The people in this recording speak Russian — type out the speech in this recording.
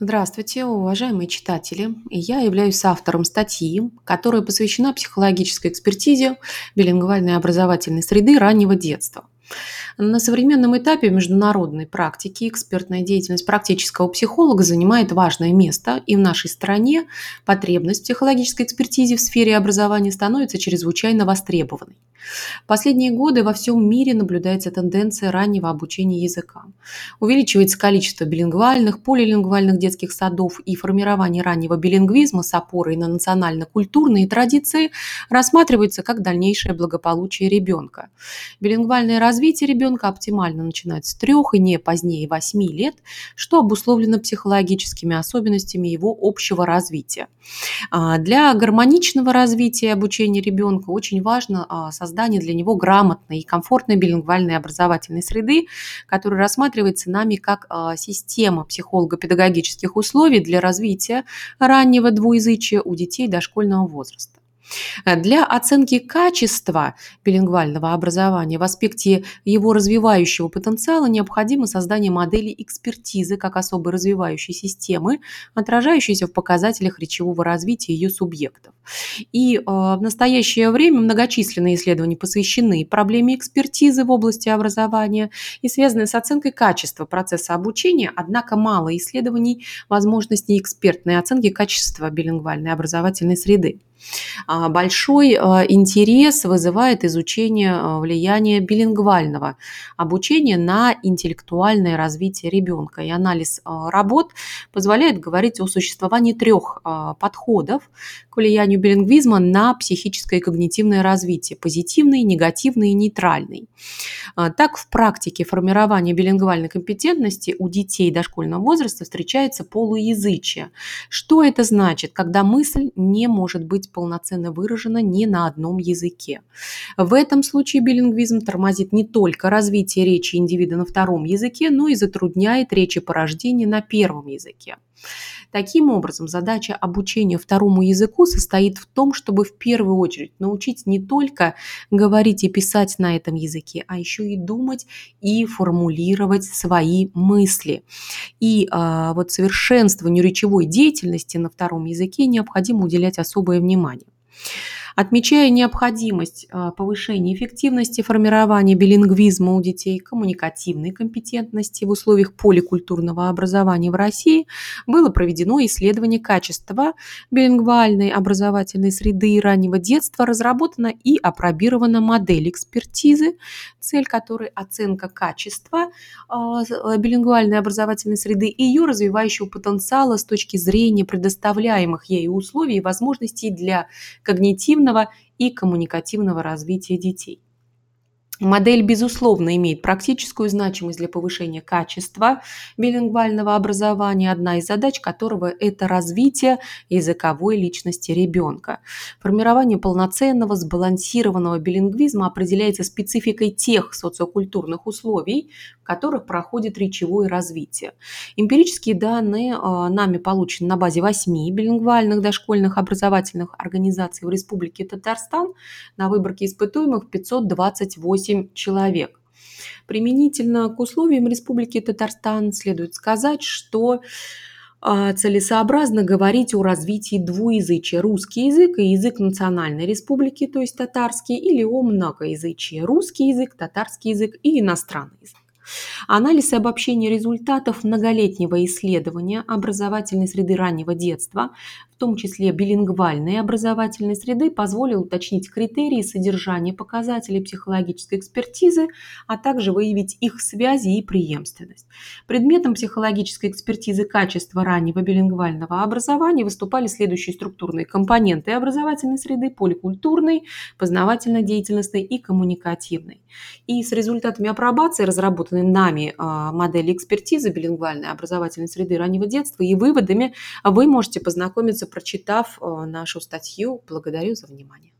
Здравствуйте, уважаемые читатели. Я являюсь автором статьи, которая посвящена психологической экспертизе билингвальной образовательной среды раннего детства. На современном этапе международной практики экспертная деятельность практического психолога занимает важное место, и в нашей стране потребность в психологической экспертизе в сфере образования становится чрезвычайно востребованной. Последние годы во всем мире наблюдается тенденция раннего обучения языкам. Увеличивается количество билингвальных, полилингвальных детских садов и формирование раннего билингвизма с опорой на национально-культурные традиции рассматривается как дальнейшее благополучие ребенка. Билингвальное развитие ребенка оптимально начинается с трех и не позднее 8 лет, что обусловлено психологическими особенностями его общего развития. А, для гармоничного развития обучения ребенка очень важно а, создание для него грамотной и комфортной билингвальной образовательной среды, которая рассматривается нами как а, система психолого-педагогических условий для развития раннего двуязычия у детей дошкольного возраста. Э, для оценки качества билингвального образования в аспекте его развивающего потенциала необходимо создание модели экспертизы как особой развивающей системы, отражающейся в показателях речевого развития ее субъектов. И э, в настоящее время многочисленные исследования посвящены проблеме экспертизы в области образования и связаны с оценкой качества процесса обучения, однако мало исследований возможностей экспертной оценки качества билингвальной образовательной среды. А, большой а, интерес вызывает изучение а, влияния билингвального обучения на интеллектуальное развитие ребенка. И анализ работ позволяет говорить о существовании трех подходов к влиянию билингвизма на психическое и когнитивное развитие – позитивный, негативный и нейтральный. Так, в практике формирования билингвальной компетентности у детей дошкольного возраста встречается полуязычие. Что это значит, когда мысль не может быть полноценно выражена не на одном языке. В этом случае билингвизм тормозит не только развитие речи индивида на втором языке, но и затрудняет речи порождения на первом языке. Таким образом, задача обучения второму языку состоит в том, чтобы в первую очередь научить не только говорить и писать на этом языке, а еще и думать и формулировать свои мысли. И а, вот совершенствованию речевой деятельности на втором языке необходимо уделять особое внимание. Отмечая необходимость а, повышения эффективности формирования билингвизма у детей, коммуникативной компетентности в условиях поликультурного образования в России, было проведено исследование качества билингвальной образовательной среды раннего детства, разработана и опробирована модель экспертизы, цель которой оценка качества а, билингвальной образовательной среды и ее развивающего потенциала с точки зрения предоставляемых ей условий и возможностей для когнитивного когнитивного и коммуникативного развития детей. Модель, безусловно, имеет практическую значимость для повышения качества билингвального образования, одна из задач которого – это развитие языковой личности ребенка. Формирование полноценного, сбалансированного билингвизма определяется спецификой тех социокультурных условий, в которых проходит речевое развитие. Эмпирические данные а, нами получены на базе восьми билингвальных дошкольных образовательных организаций в Республике Татарстан на выборке испытуемых 528 8 человек. Применительно к условиям Республики Татарстан следует сказать, что а, целесообразно говорить о развитии двуязычия русский язык и язык национальной республики, то есть татарский, или о многоязычии русский язык, татарский язык и иностранный язык. Анализ и обобщение результатов многолетнего исследования образовательной среды раннего детства в том числе билингвальной образовательной среды, позволил уточнить критерии содержания показателей психологической экспертизы, а также выявить их связи и преемственность. Предметом психологической экспертизы качества раннего билингвального образования выступали следующие структурные компоненты образовательной среды – поликультурной, познавательно-деятельностной и коммуникативной. И с результатами апробации разработанной нами а, модели экспертизы билингвальной образовательной среды раннего детства и выводами вы можете познакомиться прочитав э, нашу статью. Благодарю за внимание.